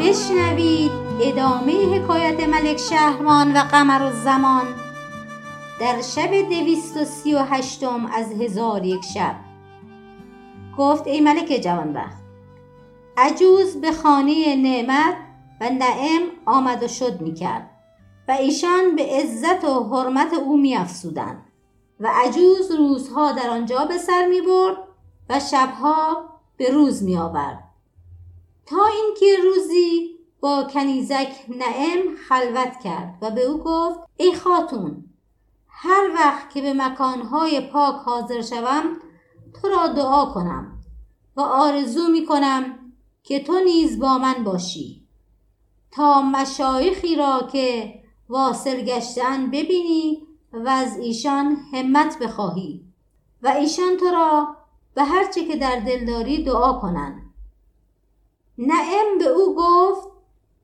بشنوید ادامه حکایت ملک شهرمان و قمر و زمان در شب دویست و سی و هشتم از هزار یک شب گفت ای ملک جوانبخت عجوز به خانه نعمت و نعم آمد و شد می کرد و ایشان به عزت و حرمت او می افسودن. و عجوز روزها در آنجا به سر می برد و شبها به روز می آورد تا اینکه روزی با کنیزک نعم خلوت کرد و به او گفت ای خاتون هر وقت که به مکانهای پاک حاضر شوم تو را دعا کنم و آرزو می کنم که تو نیز با من باشی تا مشایخی را که واصل گشتن ببینی و از ایشان همت بخواهی و ایشان تو را به هرچه که در دل داری دعا کنند. نعم به او گفت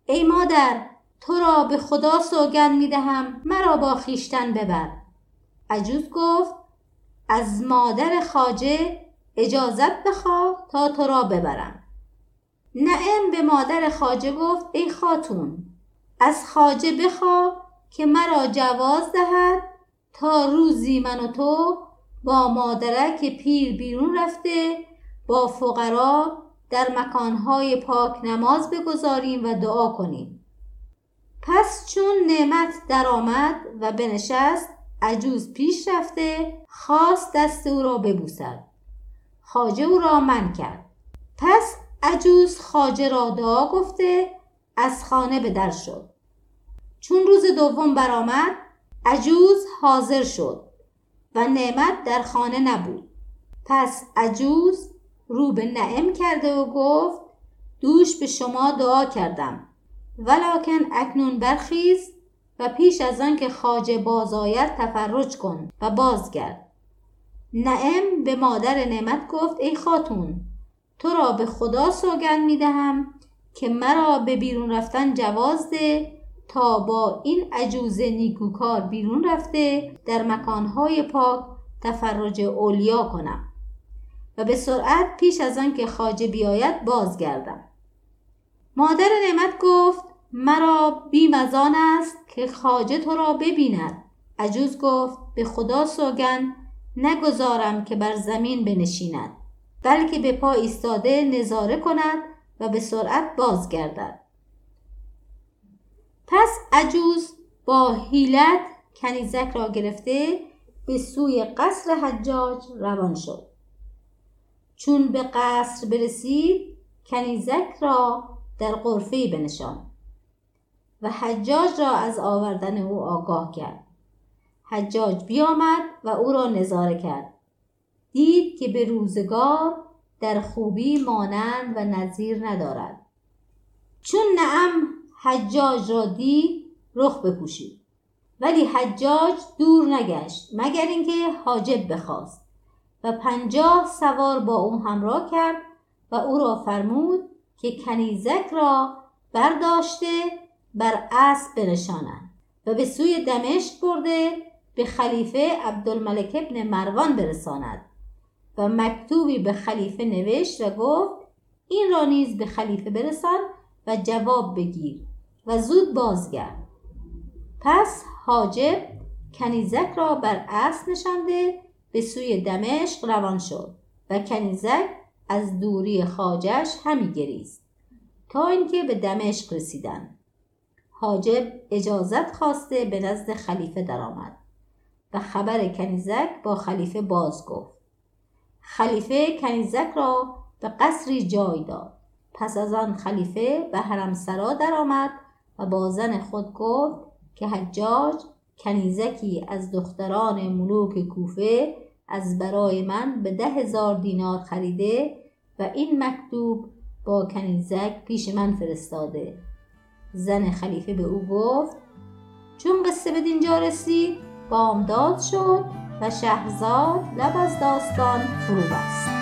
ای مادر تو را به خدا سوگند می دهم مرا با خیشتن ببر. عجوز گفت از مادر خاجه اجازت بخواه تا تو را ببرم. نعم به مادر خاجه گفت ای خاتون از خاجه بخواه که مرا جواز دهد تا روزی من و تو با مادرک پیر بیرون رفته با فقرا در مکانهای پاک نماز بگذاریم و دعا کنیم. پس چون نعمت درآمد و بنشست عجوز پیش رفته خواست دست او را ببوسد. خاجه او را من کرد. پس عجوز خاجه را دعا گفته از خانه به در شد. چون روز دوم برآمد عجوز حاضر شد و نعمت در خانه نبود. پس عجوز رو به نعم کرده و گفت دوش به شما دعا کردم. ولکن اکنون برخیز و پیش از آن که خاجه باز تفرج کن و بازگرد. نعم به مادر نعمت گفت ای خاتون تو را به خدا سوگند می دهم که مرا به بیرون رفتن جواز ده تا با این عجوز نیکوکار بیرون رفته در مکانهای پاک تفرج اولیا کنم. و به سرعت پیش از آن که خاجه بیاید بازگردم. مادر نعمت گفت مرا بیم از است که خاجه تو را ببیند. عجوز گفت به خدا سوگن نگذارم که بر زمین بنشیند بلکه به پا ایستاده نظاره کند و به سرعت بازگردد. پس عجوز با حیلت کنیزک را گرفته به سوی قصر حجاج روان شد. چون به قصر برسید کنیزک را در قرفه بنشان و حجاج را از آوردن او آگاه کرد. حجاج بیامد و او را نظاره کرد. دید که به روزگار در خوبی مانند و نظیر ندارد. چون نعم حجاج را دید رخ بپوشید. ولی حجاج دور نگشت مگر اینکه حاجب بخواست. و پنجاه سوار با او همراه کرد و او را فرمود که کنیزک را برداشته بر اسب بنشانند و به سوی دمشق برده به خلیفه عبدالملک ابن مروان برساند و مکتوبی به خلیفه نوشت و گفت این را نیز به خلیفه برسان و جواب بگیر و زود بازگرد. پس حاجب کنیزک را بر اسب نشانده به سوی دمشق روان شد و کنیزک از دوری خاجش همی گریست تا اینکه به دمشق رسیدند. حاجب اجازت خواسته به نزد خلیفه درآمد و خبر کنیزک با خلیفه باز گفت. خلیفه کنیزک را به قصری جای داد. پس از آن خلیفه به حرمسرا درآمد و با زن خود گفت که حجاج کنیزکی از دختران ملوک کوفه از برای من به ده هزار دینار خریده و این مکتوب با کنیزک پیش من فرستاده. زن خلیفه به او گفت چون قصه به دینجا رسید بامداد شد و شهرزاد لب از داستان فرو بست.